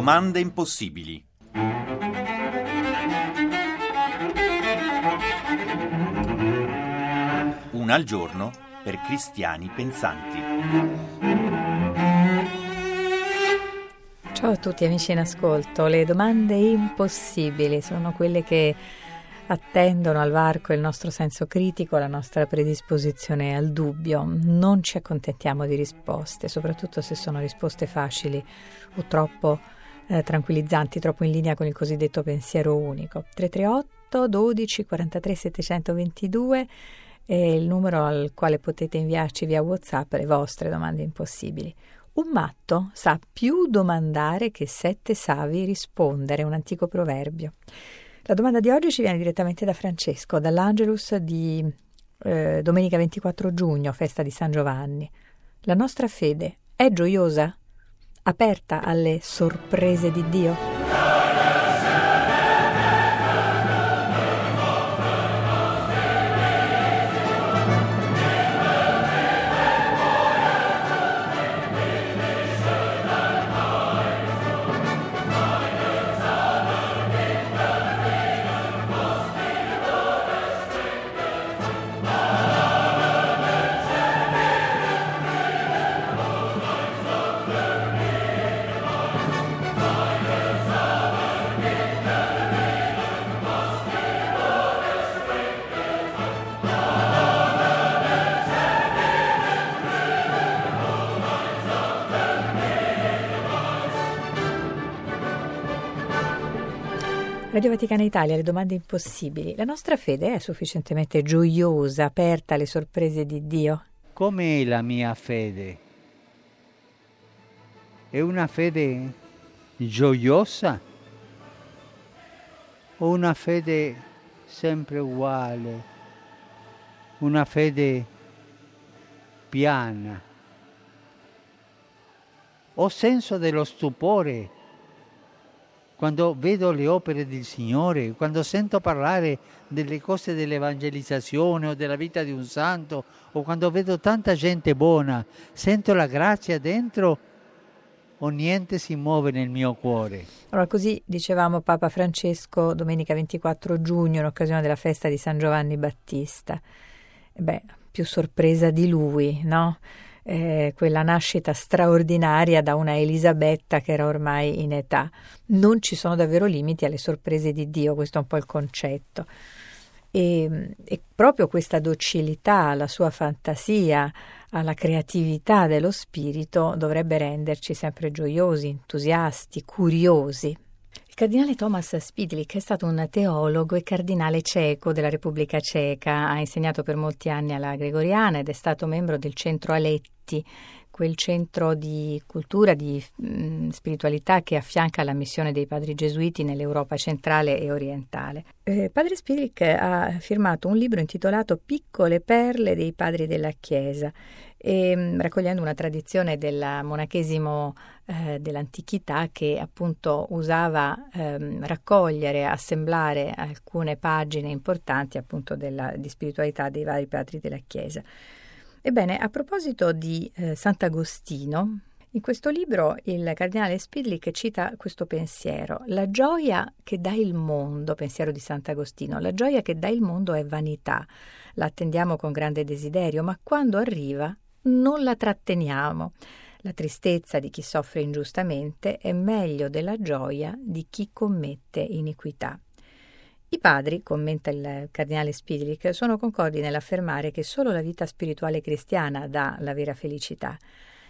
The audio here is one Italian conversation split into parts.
Domande impossibili. Una al giorno per cristiani pensanti. Ciao a tutti amici in ascolto. Le domande impossibili sono quelle che attendono al varco il nostro senso critico, la nostra predisposizione al dubbio. Non ci accontentiamo di risposte, soprattutto se sono risposte facili o troppo eh, tranquillizzanti, troppo in linea con il cosiddetto pensiero unico. 338 12 43 722 è il numero al quale potete inviarci via WhatsApp le vostre domande impossibili. Un matto sa più domandare che sette savi rispondere, un antico proverbio. La domanda di oggi ci viene direttamente da Francesco, dall'Angelus di eh, domenica 24 giugno, festa di San Giovanni. La nostra fede è gioiosa? Aperta alle sorprese di Dio? Radio Vaticana Italia, le domande impossibili. La nostra fede è sufficientemente gioiosa, aperta alle sorprese di Dio? Com'è la mia fede? È una fede gioiosa o una fede sempre uguale? Una fede piana? Ho senso dello stupore quando vedo le opere del Signore, quando sento parlare delle cose dell'evangelizzazione o della vita di un santo, o quando vedo tanta gente buona, sento la grazia dentro o niente si muove nel mio cuore. Allora, così dicevamo Papa Francesco domenica 24 giugno in occasione della festa di San Giovanni Battista. Beh, più sorpresa di lui, no? Eh, quella nascita straordinaria da una Elisabetta che era ormai in età. Non ci sono davvero limiti alle sorprese di Dio, questo è un po' il concetto. E, e proprio questa docilità, la sua fantasia, alla creatività dello spirito dovrebbe renderci sempre gioiosi, entusiasti, curiosi cardinale Thomas Spidlik è stato un teologo e cardinale ceco della Repubblica Ceca, ha insegnato per molti anni alla Gregoriana ed è stato membro del centro Aletti, quel centro di cultura, di mh, mm, spiritualità che affianca la missione dei padri gesuiti nell'Europa centrale e orientale. Eh, padre Spidlik ha firmato un libro intitolato Piccole perle dei padri della Chiesa e, ehm, raccogliendo una tradizione del monachesimo eh, dell'antichità che appunto usava ehm, raccogliere, assemblare alcune pagine importanti appunto della, di spiritualità dei vari padri della Chiesa. Ebbene, a proposito di eh, Sant'Agostino, in questo libro il cardinale Spidlick cita questo pensiero: la gioia che dà il mondo, pensiero di Sant'Agostino, la gioia che dà il mondo è vanità, la attendiamo con grande desiderio, ma quando arriva non la tratteniamo. La tristezza di chi soffre ingiustamente è meglio della gioia di chi commette iniquità. I padri, commenta il cardinale Spidlick, sono concordi nell'affermare che solo la vita spirituale cristiana dà la vera felicità.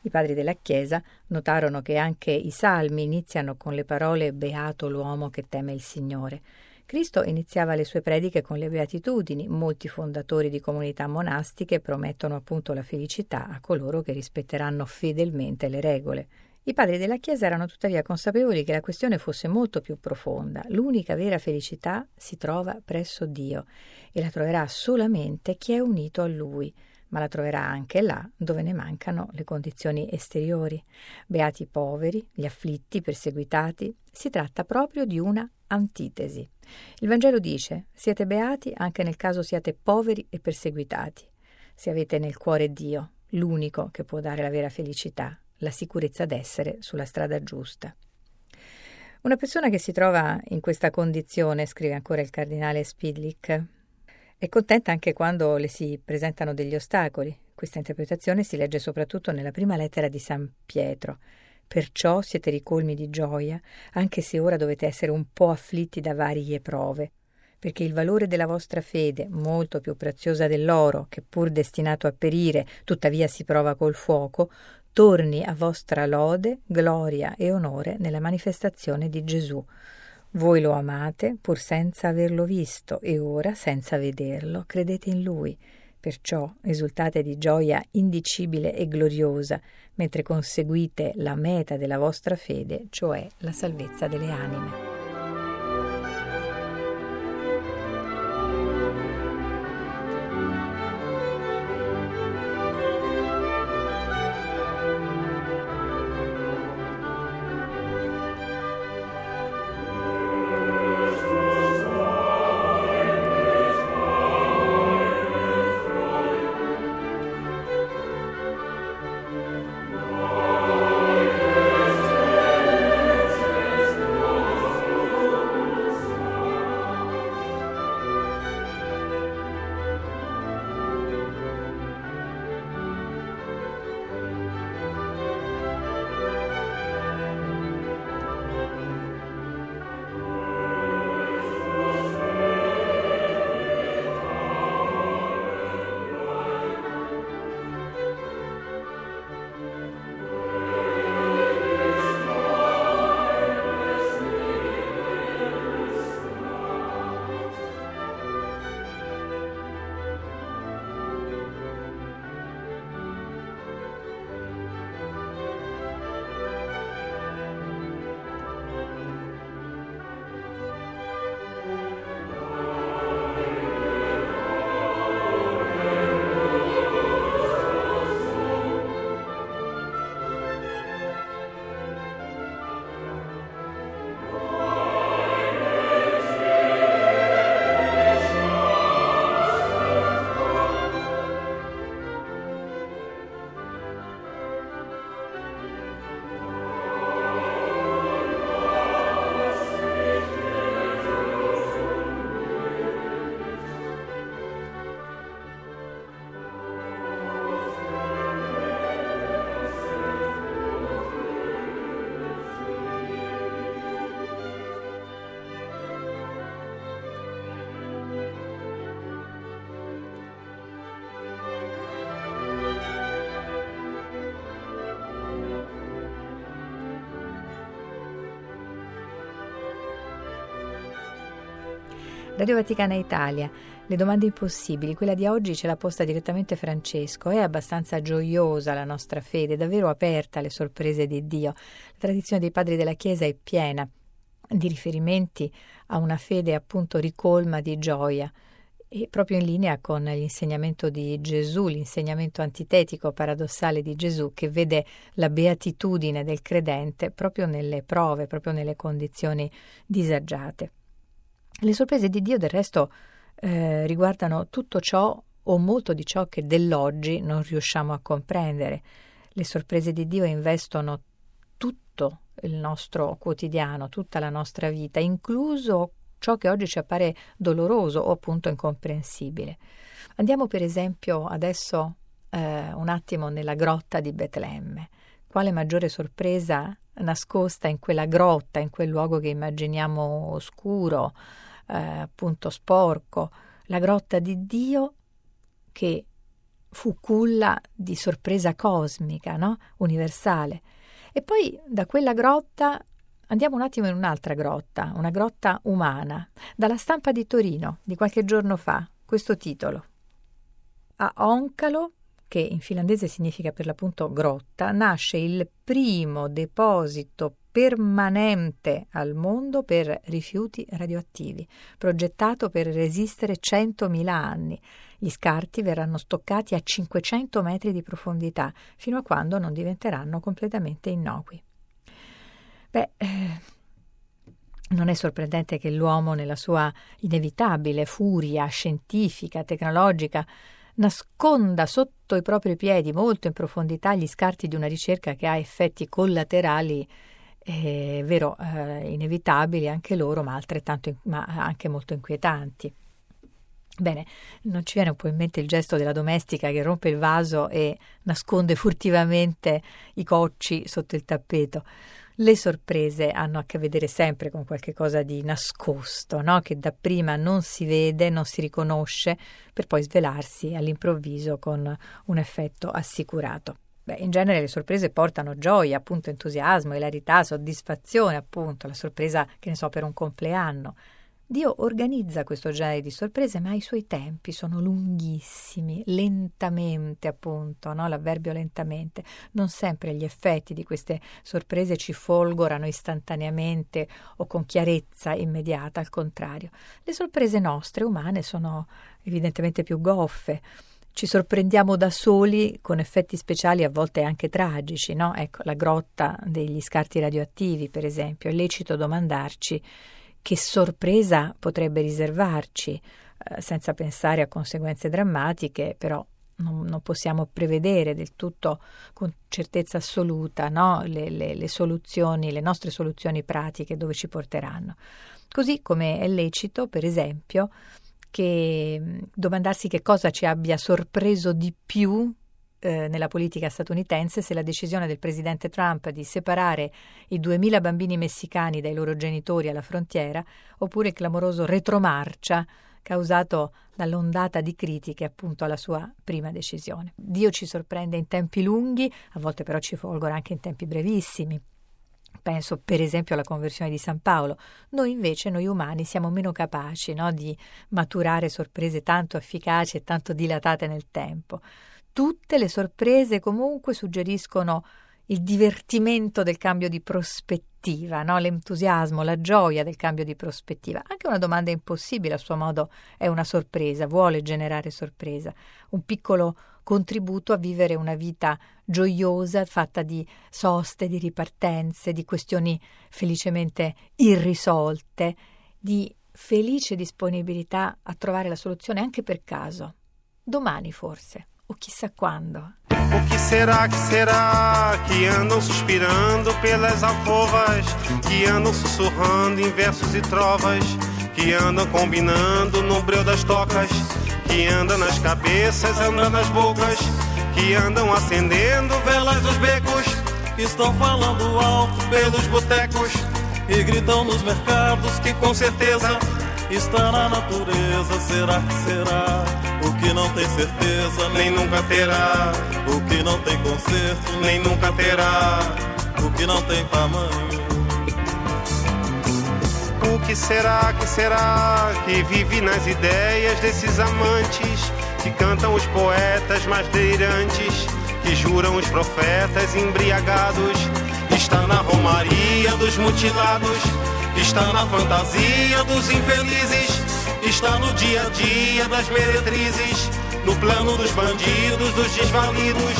I padri della Chiesa notarono che anche i salmi iniziano con le parole Beato l'uomo che teme il Signore. Cristo iniziava le sue prediche con le beatitudini, molti fondatori di comunità monastiche promettono appunto la felicità a coloro che rispetteranno fedelmente le regole. I padri della Chiesa erano tuttavia consapevoli che la questione fosse molto più profonda. L'unica vera felicità si trova presso Dio e la troverà solamente chi è unito a Lui ma la troverà anche là dove ne mancano le condizioni esteriori. Beati i poveri, gli afflitti, i perseguitati. Si tratta proprio di una antitesi. Il Vangelo dice: Siete beati anche nel caso siate poveri e perseguitati, se avete nel cuore Dio, l'unico che può dare la vera felicità, la sicurezza d'essere sulla strada giusta. Una persona che si trova in questa condizione, scrive ancora il cardinale Spidlick, è contenta anche quando le si presentano degli ostacoli. Questa interpretazione si legge soprattutto nella prima lettera di San Pietro. Perciò siete ricolmi di gioia, anche se ora dovete essere un po' afflitti da varie prove, perché il valore della vostra fede, molto più preziosa dell'oro, che pur destinato a perire, tuttavia si prova col fuoco, torni a vostra lode, gloria e onore nella manifestazione di Gesù. Voi lo amate pur senza averlo visto e ora, senza vederlo, credete in lui. Perciò esultate di gioia indicibile e gloriosa, mentre conseguite la meta della vostra fede, cioè la salvezza delle anime. Radio Vaticana Italia, le domande impossibili, quella di oggi ce l'ha posta direttamente Francesco, è abbastanza gioiosa la nostra fede, davvero aperta alle sorprese di Dio. La tradizione dei padri della Chiesa è piena di riferimenti a una fede appunto ricolma di gioia e proprio in linea con l'insegnamento di Gesù, l'insegnamento antitetico paradossale di Gesù che vede la beatitudine del credente proprio nelle prove, proprio nelle condizioni disagiate. Le sorprese di Dio del resto eh, riguardano tutto ciò o molto di ciò che dell'oggi non riusciamo a comprendere. Le sorprese di Dio investono tutto il nostro quotidiano, tutta la nostra vita, incluso ciò che oggi ci appare doloroso o appunto incomprensibile. Andiamo per esempio adesso eh, un attimo nella grotta di Betlemme. Quale maggiore sorpresa nascosta in quella grotta, in quel luogo che immaginiamo oscuro, eh, appunto sporco, la grotta di Dio che fu culla di sorpresa cosmica, no? universale. E poi da quella grotta andiamo un attimo in un'altra grotta, una grotta umana, dalla stampa di Torino di qualche giorno fa, questo titolo. A Oncalo, che in finlandese significa per l'appunto grotta, nasce il primo deposito permanente al mondo per rifiuti radioattivi, progettato per resistere 100.000 anni. Gli scarti verranno stoccati a 500 metri di profondità, fino a quando non diventeranno completamente innocui. Beh, eh, non è sorprendente che l'uomo, nella sua inevitabile furia scientifica, tecnologica, nasconda sotto i propri piedi, molto in profondità, gli scarti di una ricerca che ha effetti collaterali è vero, eh, inevitabili anche loro, ma altrettanto, ma anche molto inquietanti. Bene, non ci viene un po' in mente il gesto della domestica che rompe il vaso e nasconde furtivamente i cocci sotto il tappeto. Le sorprese hanno a che vedere sempre con qualcosa di nascosto, no? che dapprima non si vede, non si riconosce, per poi svelarsi all'improvviso con un effetto assicurato. Beh, in genere le sorprese portano gioia, appunto entusiasmo, ilarità, soddisfazione, appunto, la sorpresa, che ne so, per un compleanno. Dio organizza questo genere di sorprese, ma i suoi tempi sono lunghissimi, lentamente appunto, no? l'avverbio lentamente. Non sempre gli effetti di queste sorprese ci folgorano istantaneamente o con chiarezza immediata, al contrario. Le sorprese nostre umane sono evidentemente più goffe. Ci sorprendiamo da soli con effetti speciali a volte anche tragici, no? Ecco, la grotta degli scarti radioattivi, per esempio. È lecito domandarci che sorpresa potrebbe riservarci, eh, senza pensare a conseguenze drammatiche, però non, non, possiamo prevedere del tutto con certezza assoluta no? le, le, le soluzioni, le nostre soluzioni pratiche dove ci porteranno. Così come è lecito, per esempio, che domandarsi che cosa ci abbia sorpreso di più eh, nella politica statunitense se la decisione del presidente Trump di separare i 2000 bambini messicani dai loro genitori alla frontiera oppure il clamoroso retromarcia causato dall'ondata di critiche appunto alla sua prima decisione. Dio ci sorprende in tempi lunghi, a volte però ci folgora anche in tempi brevissimi. Penso per esempio alla conversione di San Paolo. Noi invece, noi umani, siamo meno capaci no, di maturare sorprese tanto efficaci e tanto dilatate nel tempo. Tutte le sorprese comunque suggeriscono il divertimento del cambio di prospettiva, no? l'entusiasmo, la gioia del cambio di prospettiva. Anche una domanda impossibile a suo modo è una sorpresa, vuole generare sorpresa, un piccolo contributo a vivere una vita gioiosa, fatta di soste, di ripartenze, di questioni felicemente irrisolte, di felice disponibilitá a trovare la soluzione anche per caso. Domani forse. o chissà quando. O que será, que será que andam suspirando pelas alcovas, que andam sussurrando em versos e trovas, que andam combinando no breu das tocas, que andam nas cabeças, andam nas bocas, que andam acendendo velas nos becos, estão falando alto pelos botecos e gritam nos mercados que com certeza está na natureza. Será que será? O que não tem certeza, nem nunca terá. O que não tem conserto, nem nunca terá. O que não tem tamanho. Que será, que será que vive nas ideias desses amantes que cantam os poetas mais delirantes, que juram os profetas embriagados? Está na romaria dos mutilados Está na fantasia dos infelizes, está no dia a dia das meretrizes, no plano dos bandidos, dos desvalidos,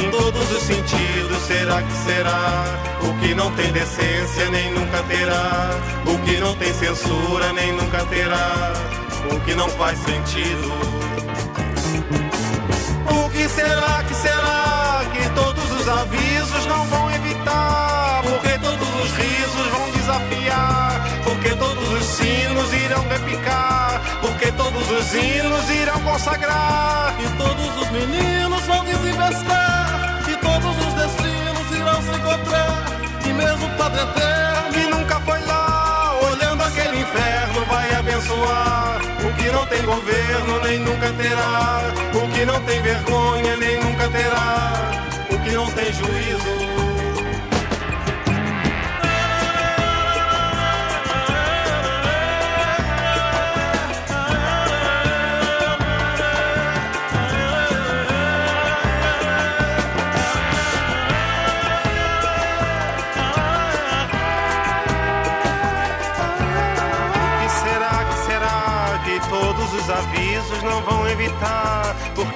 em todos os sentidos. Será que será? O que não tem decência nem nunca terá, o que não tem censura nem nunca terá, o que não faz sentido. O que será que será que todos os avisos não vão evitar? Porque todos os risos vão desafiar, porque todos os sinos irão repicar, os hinos irão consagrar, e todos os meninos vão desinvestar, e todos os destinos irão se encontrar, e mesmo o Padre Eterno, que nunca foi lá, olhando aquele inferno, vai abençoar. O que não tem governo nem nunca terá, o que não tem vergonha nem nunca terá, o que não tem juízo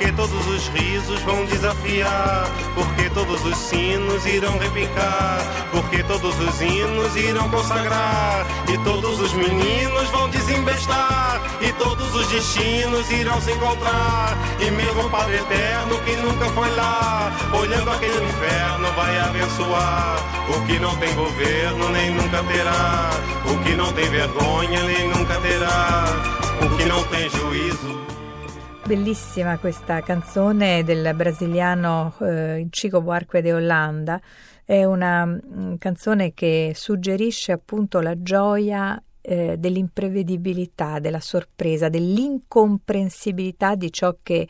porque todos os risos vão desafiar, porque todos os sinos irão repicar, porque todos os hinos irão consagrar, e todos os meninos vão desembestar, e todos os destinos irão se encontrar, e mesmo o Padre Eterno que nunca foi lá, olhando aquele inferno vai abençoar, o que não tem governo nem nunca terá, o que não tem vergonha nem nunca terá, o que não tem juízo Bellissima questa canzone del brasiliano eh, Chico Buarque de Hollanda. È una mh, mm, canzone che suggerisce appunto la gioia eh, dell'imprevedibilità, della sorpresa, dell'incomprensibilità di ciò che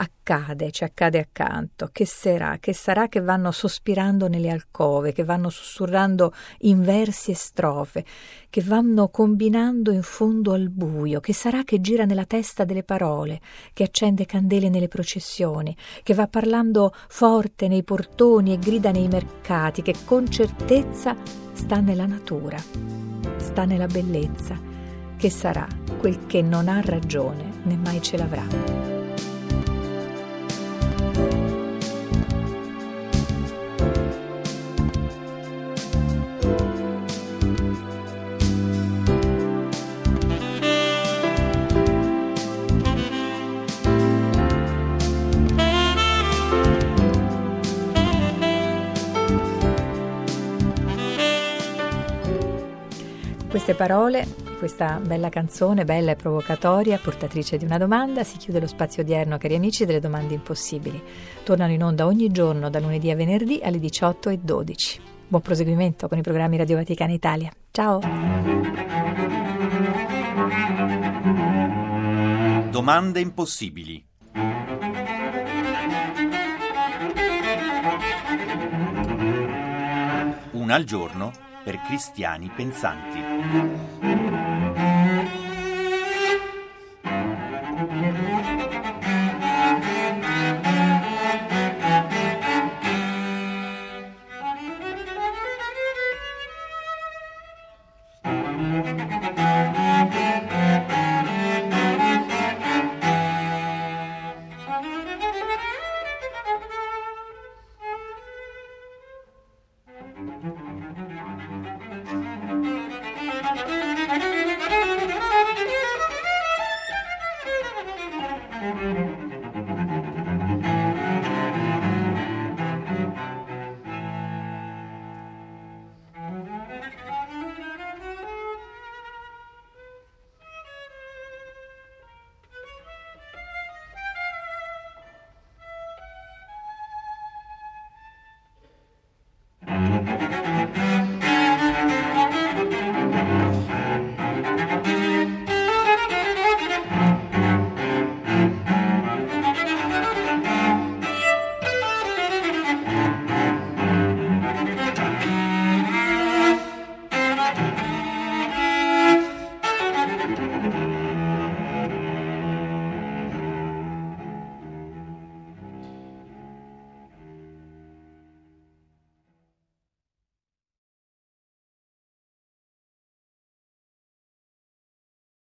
accade, ci accade accanto. Che sarà? Che sarà che vanno sospirando nelle alcove, che vanno sussurrando in versi e strofe, che vanno combinando in fondo al buio, che sarà che gira nella testa delle parole, che accende candele nelle processioni, che va parlando forte nei portoni e grida nei mercati, che con certezza sta nella natura, sta nella bellezza, che sarà quel che non ha ragione né mai ce l'avrà. Queste parole, questa bella canzone, bella e provocatoria, portatrice di una domanda, si chiude lo spazio odierno, cari amici, delle domande impossibili. Tornano in onda ogni giorno, da lunedì a venerdì alle 18.12. Buon proseguimento con i programmi Radio Vaticana Italia. Ciao! Domande impossibili. Una al giorno per cristiani pensanti.